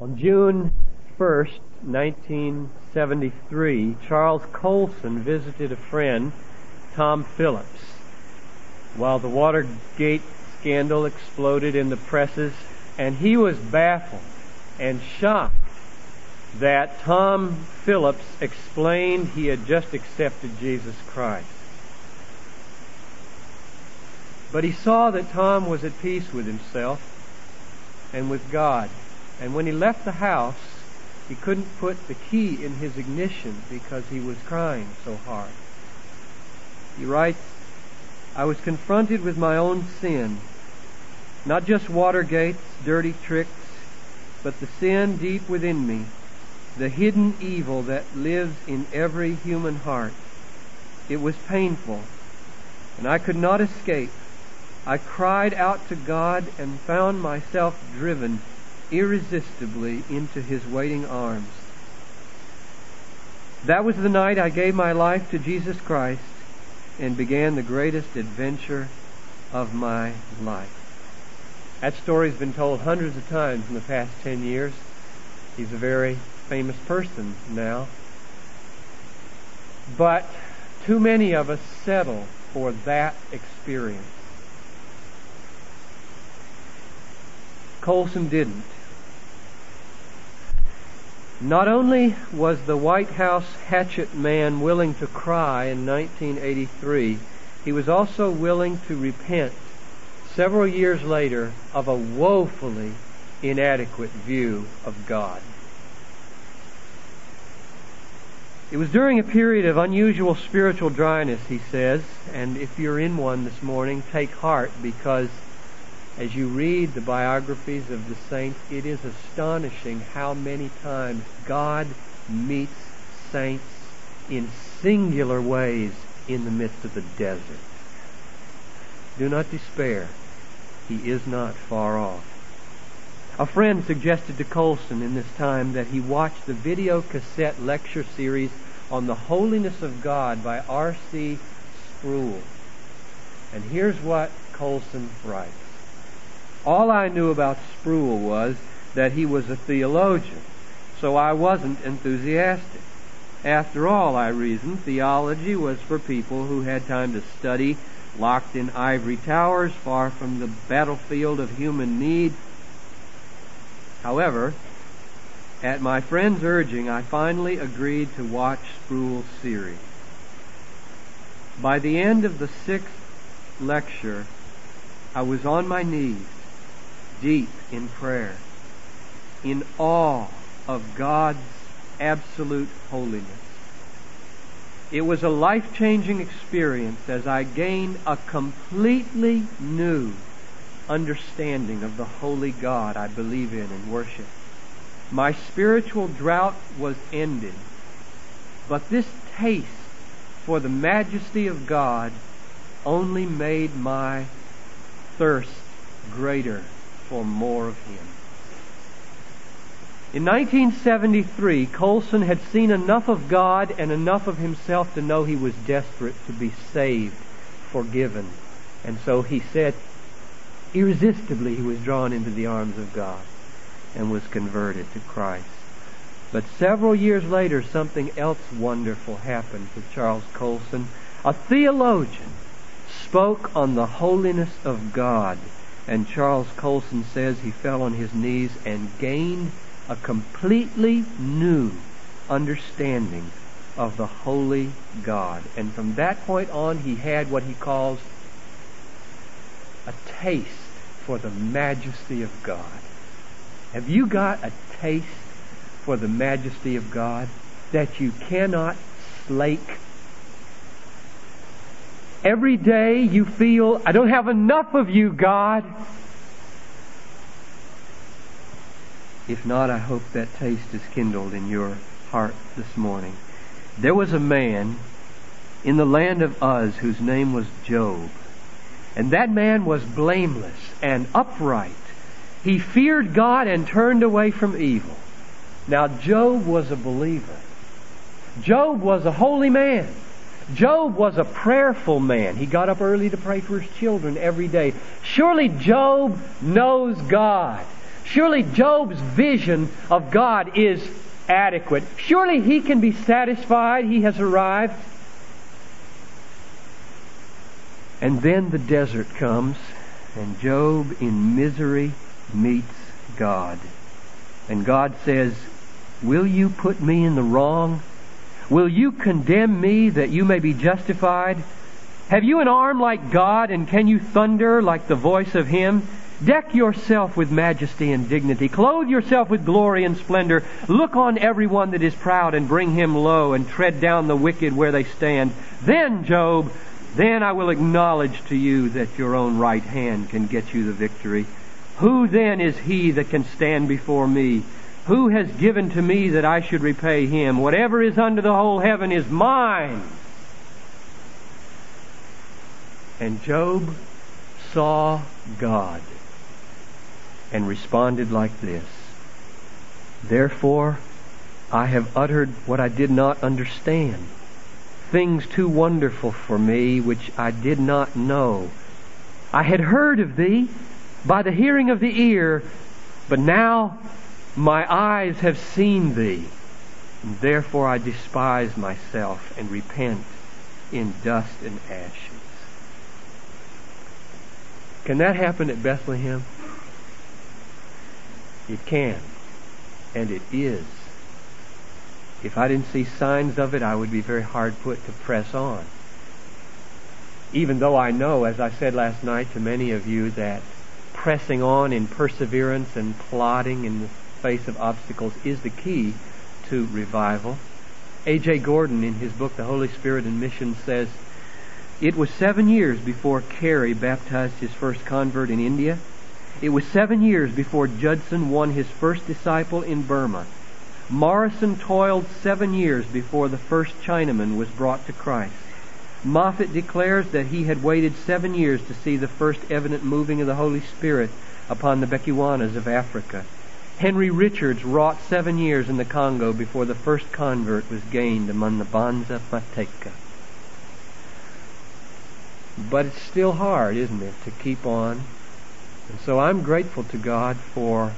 On June 1st, 1973, Charles Colson visited a friend, Tom Phillips. While the Watergate scandal exploded in the presses, and he was baffled and shocked that Tom Phillips explained he had just accepted Jesus Christ. But he saw that Tom was at peace with himself and with God. And when he left the house, he couldn't put the key in his ignition because he was crying so hard. He writes, I was confronted with my own sin, not just Watergate's dirty tricks, but the sin deep within me, the hidden evil that lives in every human heart. It was painful, and I could not escape. I cried out to God and found myself driven irresistibly into His waiting arms. That was the night I gave my life to Jesus Christ and began the greatest adventure of my life. That story's been told hundreds of times in the past ten years. He's a very famous person now. But too many of us settle for that experience. Colson didn't. Not only was the White House hatchet man willing to cry in 1983, he was also willing to repent several years later of a woefully inadequate view of God. It was during a period of unusual spiritual dryness, he says, and if you're in one this morning, take heart because as you read the biographies of the saints, it is astonishing how many times God meets saints in singular ways in the midst of the desert. Do not despair. He is not far off. A friend suggested to Colson in this time that he watch the video cassette lecture series on the holiness of God by R.C. Sproul. And here's what Colson writes. All I knew about Sproul was that he was a theologian, so I wasn't enthusiastic. After all, I reasoned, theology was for people who had time to study, locked in ivory towers, far from the battlefield of human need. However, at my friend's urging, I finally agreed to watch Sproul's series. By the end of the sixth lecture, I was on my knees deep in prayer, in awe of God's absolute holiness. It was a life changing experience as I gained a completely new understanding of the holy God I believe in and worship. My spiritual drought was ended, but this taste for the majesty of God only made my thirst greater for more of Him. In 1973, Colson had seen enough of God and enough of himself to know he was desperate to be saved, forgiven. And so he said, irresistibly, he was drawn into the arms of God and was converted to Christ. But several years later, something else wonderful happened to Charles Colson. A theologian spoke on the holiness of God and Charles Colson says he fell on his knees and gained a completely new understanding of the holy God. And from that point on, he had what he calls a taste for the majesty of God. Have you got a taste for the majesty of God that you cannot slake? Every day you feel, I don't have enough of you, God. If not, I hope that taste is kindled in your heart this morning. There was a man in the land of Uz whose name was Job. And that man was blameless and upright. He feared God and turned away from evil. Now, Job was a believer. Job was a holy man. Job was a prayerful man. He got up early to pray for his children every day. Surely Job knows God. Surely Job's vision of God is adequate. Surely he can be satisfied. He has arrived. And then the desert comes, and Job in misery meets God. And God says, Will you put me in the wrong? Will you condemn me that you may be justified? Have you an arm like God, and can you thunder like the voice of Him? Deck yourself with majesty and dignity. Clothe yourself with glory and splendor. Look on everyone that is proud and bring him low and tread down the wicked where they stand. Then, Job, then I will acknowledge to you that your own right hand can get you the victory. Who then is he that can stand before me? Who has given to me that I should repay him? Whatever is under the whole heaven is mine. And Job saw God and responded like this Therefore, I have uttered what I did not understand, things too wonderful for me which I did not know. I had heard of thee by the hearing of the ear, but now my eyes have seen thee. And therefore I despise myself and repent in dust and ashes. Can that happen at Bethlehem? It can. And it is. If I didn't see signs of it, I would be very hard put to press on. Even though I know, as I said last night to many of you, that pressing on in perseverance and plodding in the face of obstacles is the key to revival. A.J. Gordon, in his book, The Holy Spirit and Mission, says, It was seven years before Carey baptized his first convert in India. It was seven years before Judson won his first disciple in Burma. Morrison toiled seven years before the first Chinaman was brought to Christ. Moffat declares that he had waited seven years to see the first evident moving of the Holy Spirit upon the Bechuanas of Africa. Henry Richards wrought seven years in the Congo before the first convert was gained among the Banza Manteke. But it's still hard, isn't it, to keep on and so I'm grateful to God for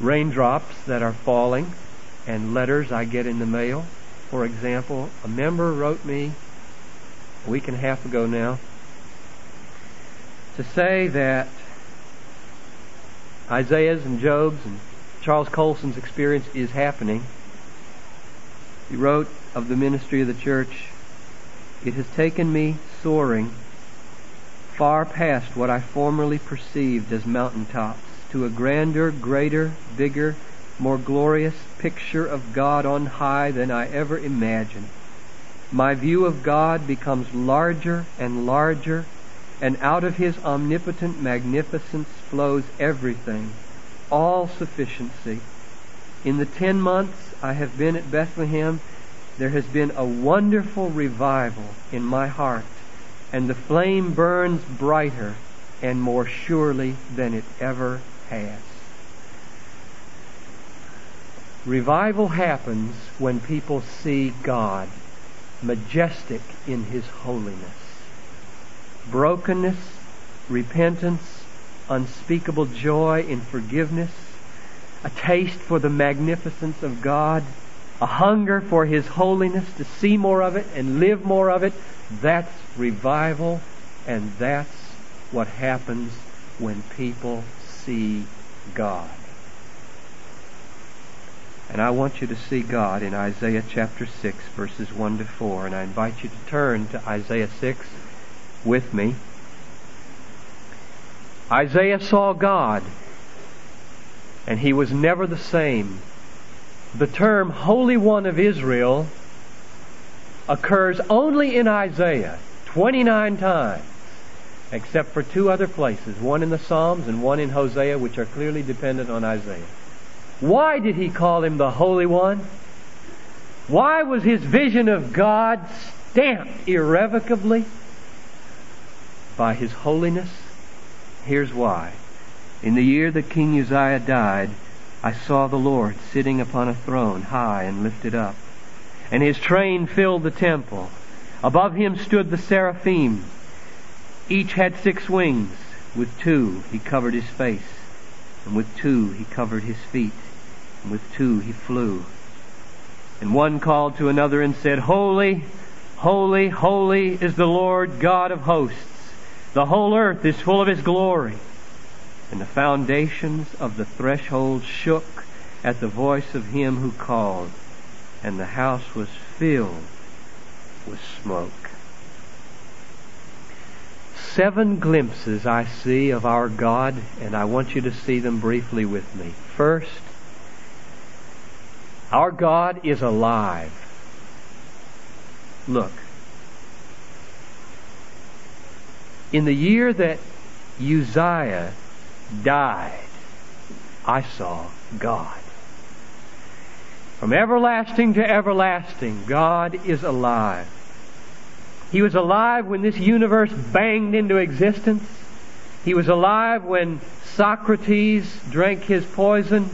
raindrops that are falling and letters I get in the mail. For example, a member wrote me a week and a half ago now to say that Isaiah's and Job's and Charles Colson's experience is happening. He wrote of the ministry of the church, It has taken me soaring far past what I formerly perceived as mountain tops, to a grander, greater, bigger, more glorious picture of God on high than I ever imagined. My view of God becomes larger and larger, and out of His omnipotent magnificence flows everything, all sufficiency. In the ten months I have been at Bethlehem, there has been a wonderful revival in my heart and the flame burns brighter and more surely than it ever has. Revival happens when people see God majestic in His holiness. Brokenness, repentance, unspeakable joy in forgiveness, a taste for the magnificence of God, a hunger for His holiness to see more of it and live more of it, that's revival, and that's what happens when people see God. And I want you to see God in Isaiah chapter 6, verses 1 to 4. And I invite you to turn to Isaiah 6 with me. Isaiah saw God, and he was never the same. The term Holy One of Israel occurs only in Isaiah 29 times, except for two other places, one in the Psalms and one in Hosea, which are clearly dependent on Isaiah. Why did he call him the Holy One? Why was his vision of God stamped irrevocably by his holiness? Here's why. In the year that King Uzziah died, I saw the Lord sitting upon a throne high and lifted up and his train filled the temple. Above him stood the seraphim. Each had six wings. With two he covered his face, and with two he covered his feet, and with two he flew. And one called to another and said, Holy, holy, holy is the Lord God of hosts. The whole earth is full of his glory. And the foundations of the threshold shook at the voice of him who called, and the house was filled with smoke. Seven glimpses I see of our God, and I want you to see them briefly with me. First, our God is alive. Look. In the year that Uzziah died, I saw God. From everlasting to everlasting, God is alive. He was alive when this universe banged into existence. He was alive when Socrates drank his poison.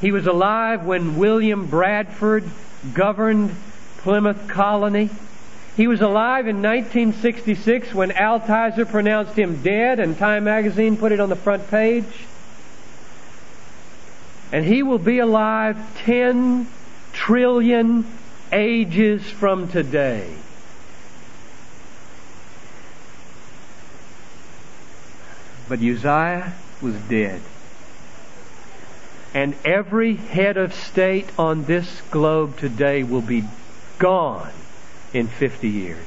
He was alive when William Bradford governed Plymouth Colony. He was alive in 1966 when Al Altizer pronounced him dead and Time magazine put it on the front page. And he will be alive 10 trillion ages from today. But Uzziah was dead. And every head of state on this globe today will be gone in 50 years.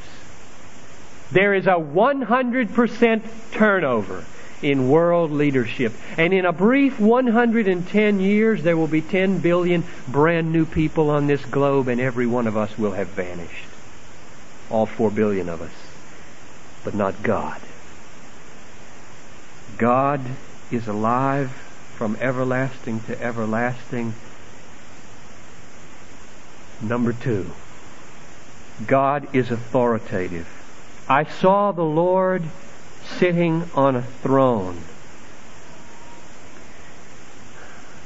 There is a 100% turnover in world leadership. And in a brief 110 years, there will be 10 billion brand new people on this globe, and every one of us will have vanished. All 4 billion of us. But not God. God is alive from everlasting to everlasting. Number two, God is authoritative. I saw the Lord sitting on a throne.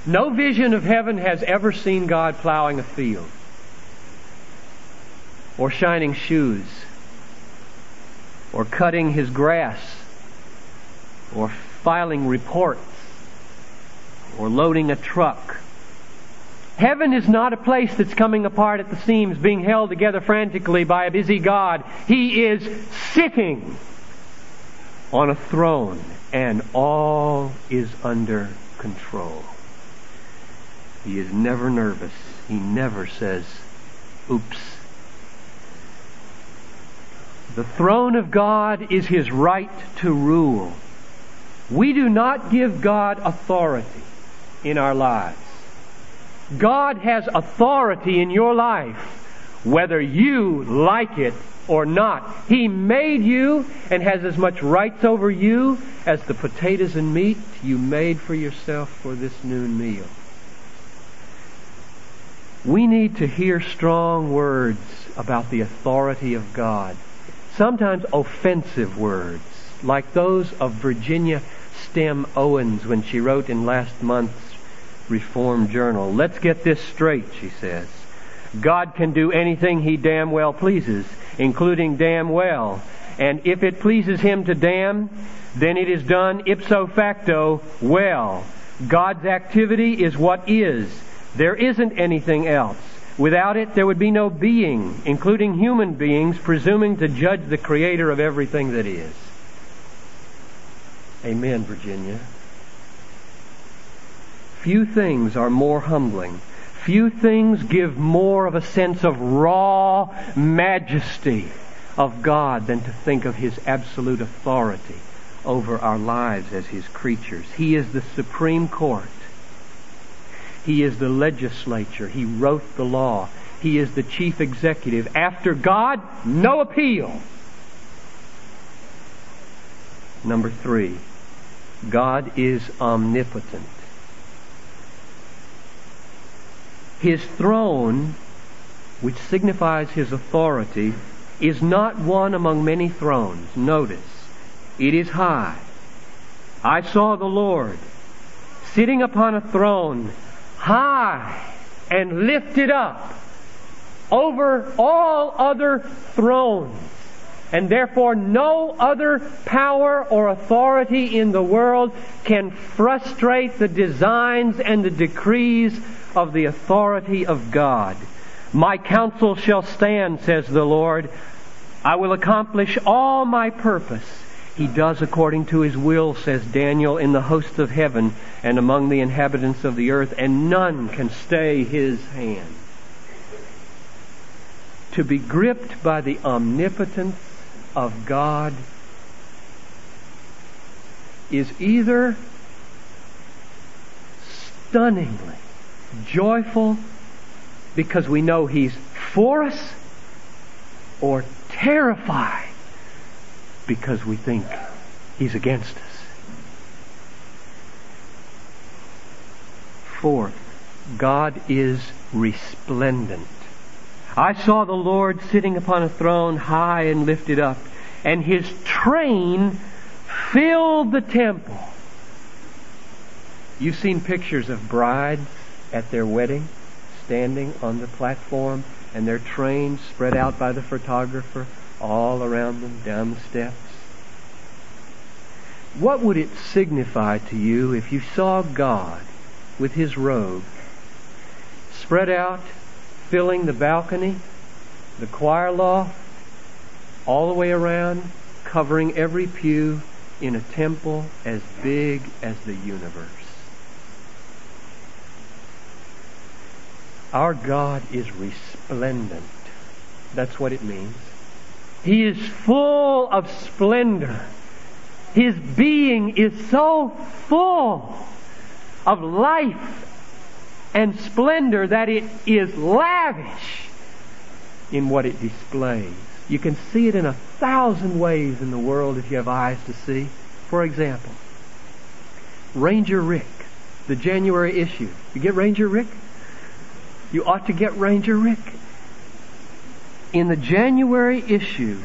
No vision of heaven has ever seen God plowing a field or shining shoes or cutting his grass or filing reports or loading a truck. Heaven is not a place that's coming apart at the seams, being held together frantically by a busy God. He is sitting on a throne, and all is under control. He is never nervous. He never says, oops. The throne of God is his right to rule. We do not give God authority in our lives. God has authority in your life, whether you like it or not. He made you and has as much rights over you as the potatoes and meat you made for yourself for this noon meal. We need to hear strong words about the authority of God. Sometimes offensive words, like those of Virginia Stem Owens when she wrote in last month's Reformed Journal. Let's get this straight, she says. God can do anything he damn well pleases, including damn well. And if it pleases him to damn, then it is done ipso facto well. God's activity is what is. There isn't anything else. Without it, there would be no being, including human beings, presuming to judge the creator of everything that is. Amen, Virginia. Few things are more humbling. Few things give more of a sense of raw majesty of God than to think of His absolute authority over our lives as His creatures. He is the Supreme Court. He is the legislature. He wrote the law. He is the chief executive. After God, no appeal. Number three, God is omnipotent. His throne, which signifies his authority, is not one among many thrones. Notice, it is high. I saw the Lord sitting upon a throne high and lifted up over all other thrones And therefore, no other power or authority in the world can frustrate the designs and the decrees of the authority of God. My counsel shall stand, says the Lord. I will accomplish all my purpose. He does according to his will, says Daniel, in the hosts of heaven and among the inhabitants of the earth, and none can stay his hand. To be gripped by the omnipotence of God is either stunningly joyful because we know He's for us or terrified because we think He's against us. Fourth, God is resplendent. I saw the Lord sitting upon a throne high and lifted up, and His train filled the temple. You've seen pictures of brides at their wedding standing on the platform and their train spread out by the photographer all around them down the steps. What would it signify to you if you saw God with his robe spread out, filling the balcony, the choir loft, all the way around, covering every pew in a temple as big as the universe? Our God is resplendent. That's what it means. He is full of splendor. His being is so full of life and splendor that it is lavish in what it displays. You can see it in a thousand ways in the world if you have eyes to see. For example, Ranger Rick, the January issue. You get Ranger Rick? You ought to get Ranger Rick. In the January issue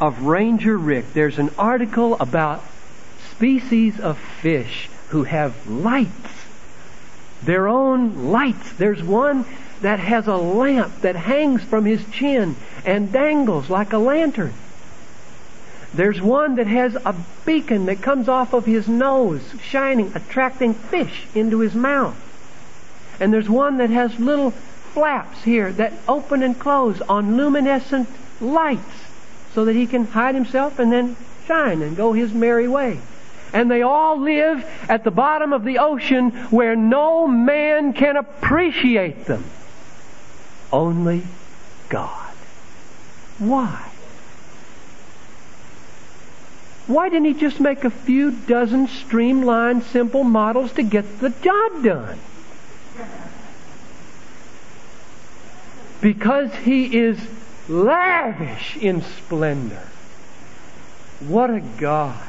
of Ranger Rick, there's an article about species of fish who have lights. Their own lights. There's one that has a lamp that hangs from his chin and dangles like a lantern. There's one that has a beacon that comes off of his nose, shining, attracting fish into his mouth. And there's one that has little flaps here that open and close on luminescent lights so that he can hide himself and then shine and go his merry way. And they all live at the bottom of the ocean where no man can appreciate them. Only God. Why? Why didn't he just make a few dozen streamlined, simple models to get the job done? Because he is lavish in splendor. What a God.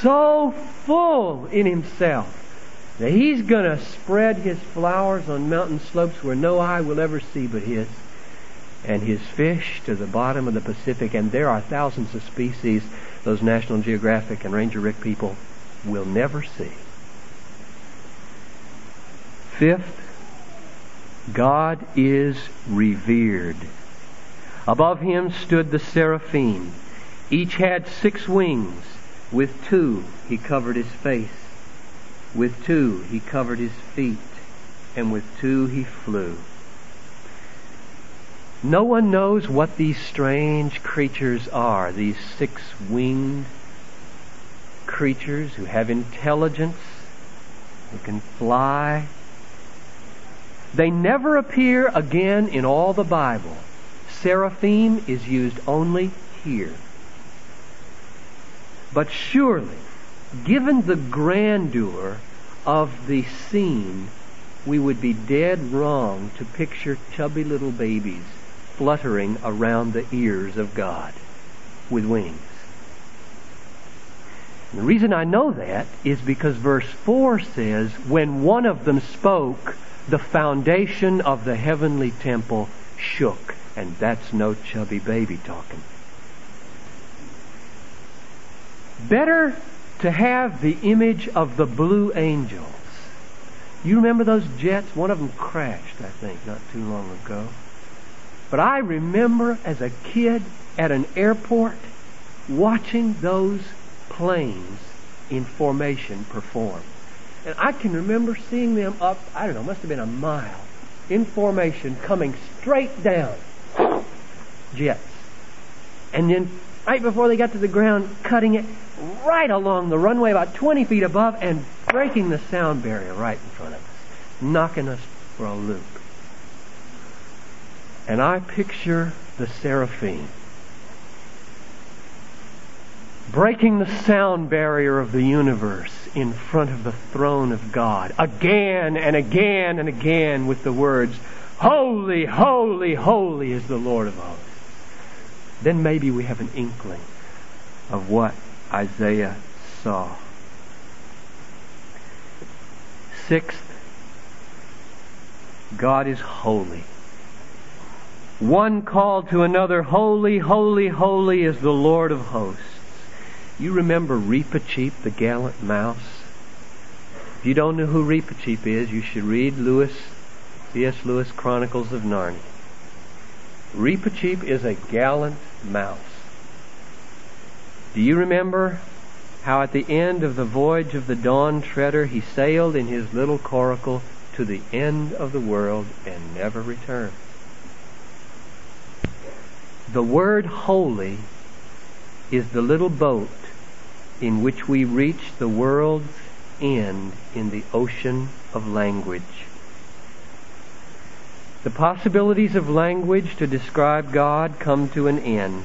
So full in himself that he's going to spread his flowers on mountain slopes where no eye will ever see but his, and his fish to the bottom of the Pacific. And there are thousands of species those National Geographic and Ranger Rick people will never see. Fifth, God is revered. Above him stood the seraphim. Each had six wings. With two he covered his face. With two he covered his feet. And with two he flew. No one knows what these strange creatures are, these six winged creatures who have intelligence, who can fly, they never appear again in all the Bible. Seraphim is used only here. But surely, given the grandeur of the scene, we would be dead wrong to picture chubby little babies fluttering around the ears of God with wings. And the reason I know that is because verse 4 says, when one of them spoke, the foundation of the heavenly temple shook. And that's no chubby baby talking. Better to have the image of the blue angels. You remember those jets? One of them crashed, I think, not too long ago. But I remember as a kid at an airport watching those planes in formation perform. And I can remember seeing them up, I don't know, must have been a mile in formation coming straight down. Jets. And then right before they got to the ground, cutting it right along the runway about 20 feet above and breaking the sound barrier right in front of us, knocking us for a loop. And I picture the seraphim breaking the sound barrier of the universe in front of the throne of God again and again and again with the words, Holy, holy, holy is the Lord of hosts. Then maybe we have an inkling of what Isaiah saw. Sixth, God is holy. One called to another, Holy, holy, holy is the Lord of hosts. You remember Reepicheep, the gallant mouse? If you don't know who Reepicheep is, you should read Lewis, C.S. Lewis Chronicles of Narnia. Reepicheep is a gallant mouse. Do you remember how at the end of the voyage of the Dawn Treader he sailed in his little coracle to the end of the world and never returned? The word holy is the little boat in which we reach the world's end in the ocean of language. The possibilities of language to describe God come to an end.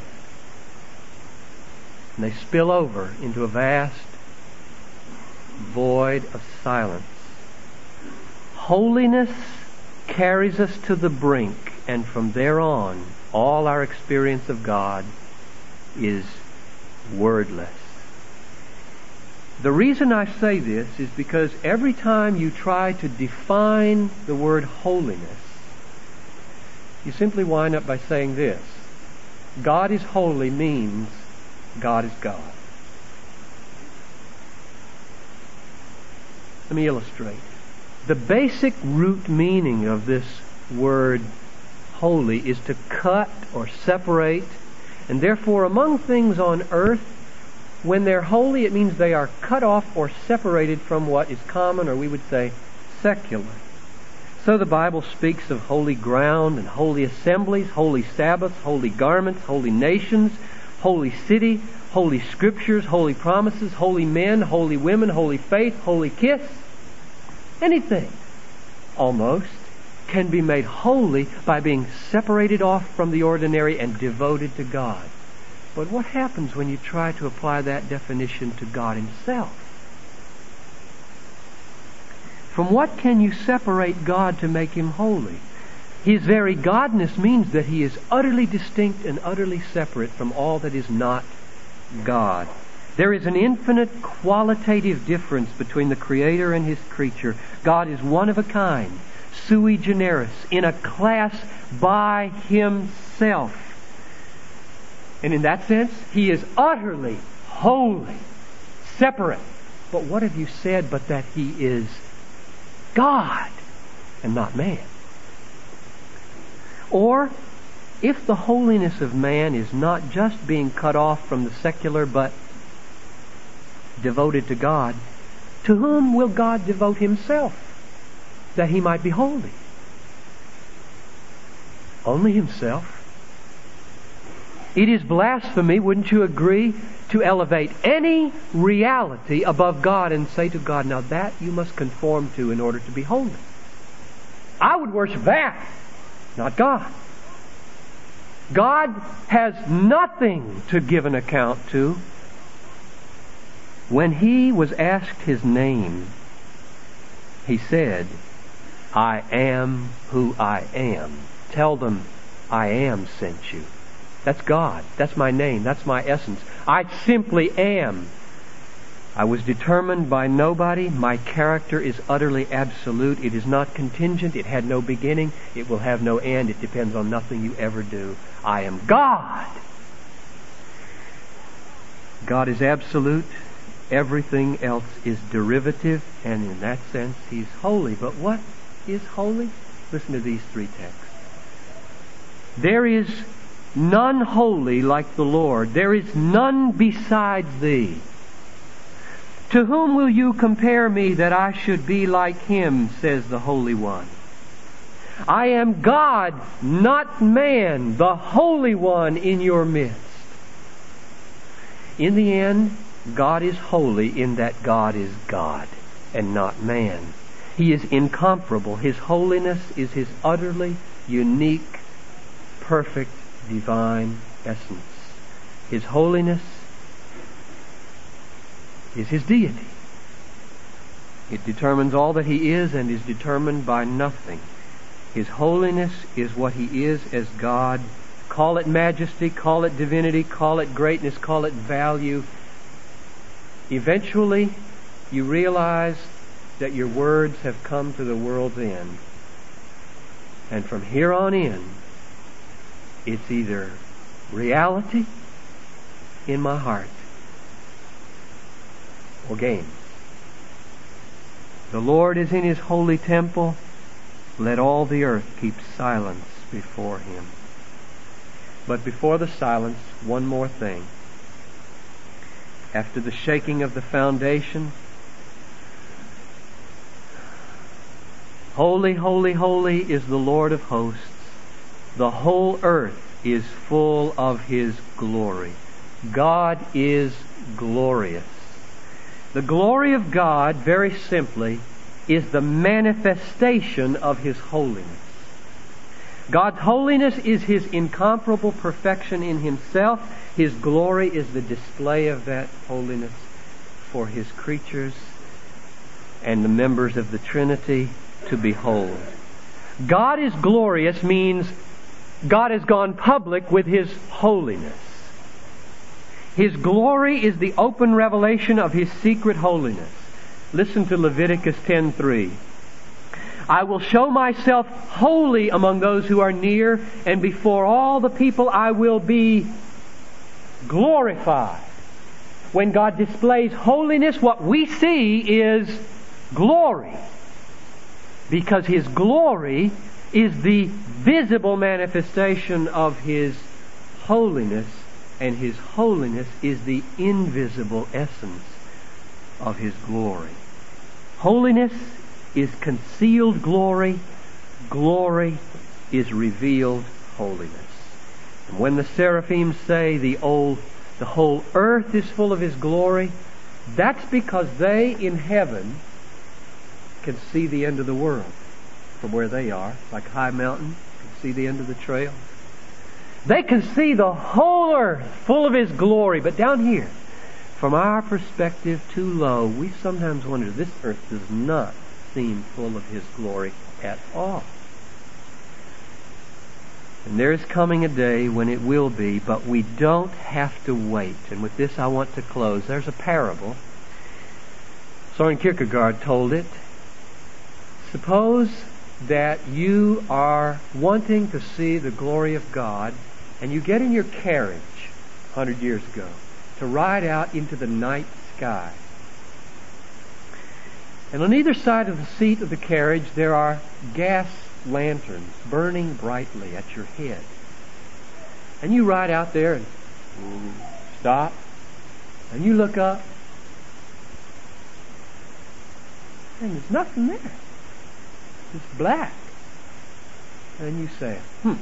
And they spill over into a vast void of silence. Holiness carries us to the brink, and from there on, all our experience of God is wordless. The reason I say this is because every time you try to define the word holiness, you simply wind up by saying this. God is holy means God is God. Let me illustrate. The basic root meaning of this word holy is to cut or separate, and therefore among things on earth, when they're holy, it means they are cut off or separated from what is common, or we would say secular. So the Bible speaks of holy ground and holy assemblies, holy Sabbaths, holy garments, holy nations, holy city, holy scriptures, holy promises, holy men, holy women, holy faith, holy kiss. Anything, almost, can be made holy by being separated off from the ordinary and devoted to God. But what happens when you try to apply that definition to God Himself? From what can you separate God to make him holy? His very godness means that he is utterly distinct and utterly separate from all that is not God. There is an infinite qualitative difference between the Creator and His creature. God is one of a kind, sui generis, in a class by Himself. And in that sense, He is utterly holy, separate. But what have you said but that He is God and not man. Or, if the holiness of man is not just being cut off from the secular but devoted to God, to whom will God devote himself that he might be holy? Only himself. It is blasphemy, wouldn't you agree, to elevate any reality above God and say to God, now that you must conform to in order to be holy. I would worship that, not God. God has nothing to give an account to. When he was asked his name, he said, I am who I am. Tell them I am sent you. That's God. That's my name. That's my essence. I simply am. I was determined by nobody. My character is utterly absolute. It is not contingent. It had no beginning. It will have no end. It depends on nothing you ever do. I am God. God is absolute. Everything else is derivative, and in that sense, He's holy. But what is holy? Listen to these three texts. There is none holy like the Lord. There is none besides thee. To whom will you compare me that I should be like him, says the Holy One? I am God, not man, the Holy One in your midst. In the end, God is holy in that God is God and not man. He is incomparable. His holiness is his utterly unique, perfect, divine essence. His holiness is his deity. It determines all that he is and is determined by nothing. His holiness is what he is as God. Call it majesty, call it divinity, call it greatness, call it value. Eventually, you realize that your words have come to the world's end. And from here on in, it's either reality in my heart or games. The Lord is in his holy temple. Let all the earth keep silence before him. But before the silence, one more thing. After the shaking of the foundation, Holy, holy, holy is the Lord of hosts. The whole earth is full of His glory. God is glorious. The glory of God, very simply, is the manifestation of His holiness. God's holiness is His incomparable perfection in Himself. His glory is the display of that holiness for His creatures and the members of the Trinity to behold. God is glorious means God has gone public with His holiness. His glory is the open revelation of His secret holiness. Listen to Leviticus 10:3. I will show myself holy among those who are near, and before all the people I will be glorified. When God displays holiness, what we see is glory. Because His glory is the visible manifestation of His holiness, and His holiness is the invisible essence of His glory. Holiness is concealed glory. Glory is revealed holiness. And when the seraphim say the old, the whole earth is full of His glory, that's because they in heaven can see the end of the world from where they are, like a high mountain, can see the end of the trail. They can see the whole earth full of His glory, but down here, from our perspective too low, we sometimes wonder this earth does not seem full of His glory at all. And there is coming a day when it will be, but we don't have to wait. And with this I want to close. There's a parable. Soren Kierkegaard told it. Suppose that you are wanting to see the glory of God and you get in your carriage 100 years ago to ride out into the night sky. And on either side of the seat of the carriage there are gas lanterns burning brightly at your head. And you ride out there and stop and you look up and there's nothing there. It's black. And you say, hmm,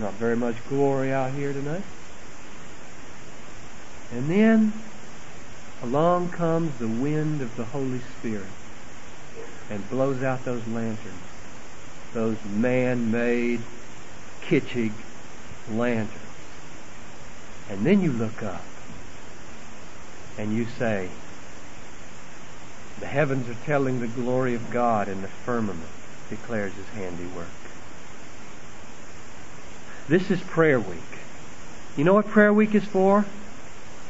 not very much glory out here tonight. And then along comes the wind of the Holy Spirit and blows out those lanterns, those man-made, kitschy lanterns. And then you look up and you say, the heavens are telling the glory of God, and the firmament declares his handiwork. This is prayer week. You know what prayer week is for?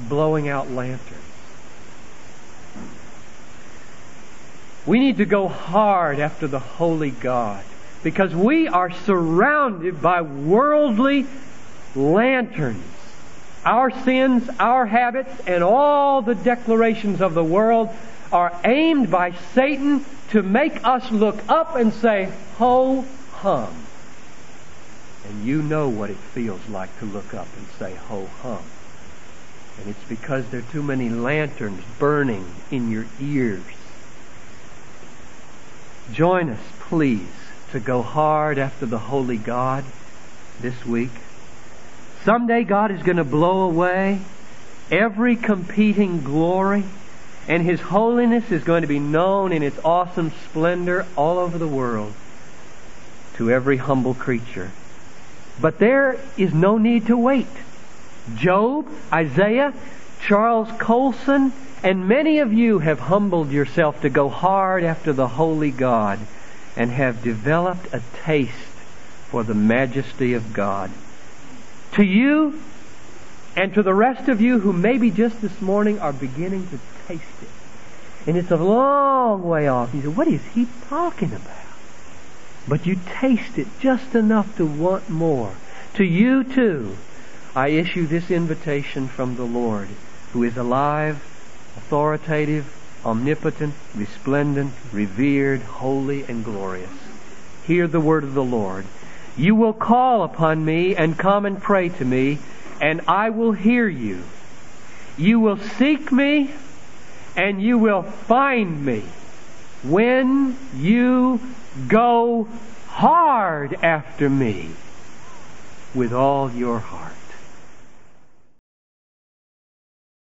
Blowing out lanterns. We need to go hard after the holy God because we are surrounded by worldly lanterns. Our sins, our habits, and all the declarations of the world are aimed by Satan to make us look up and say, ho hum. And you know what it feels like to look up and say, ho hum. And it's because there are too many lanterns burning in your ears. Join us, please, to go hard after the Holy God this week. Someday God is going to blow away every competing glory and His holiness is going to be known in its awesome splendor all over the world to every humble creature. But there is no need to wait. Job, Isaiah, Charles Colson, and many of you have humbled yourself to go hard after the holy God and have developed a taste for the majesty of God. To you and to the rest of you who maybe just this morning are beginning to taste it. And it's a long way off. You say, what is he talking about? But you taste it just enough to want more. To you too, I issue this invitation from the Lord, who is alive, authoritative, omnipotent, resplendent, revered, holy, and glorious. Hear the word of the Lord. You will call upon me and come and pray to me, and I will hear you. You will seek me, and you will find me when you go hard after me with all your heart.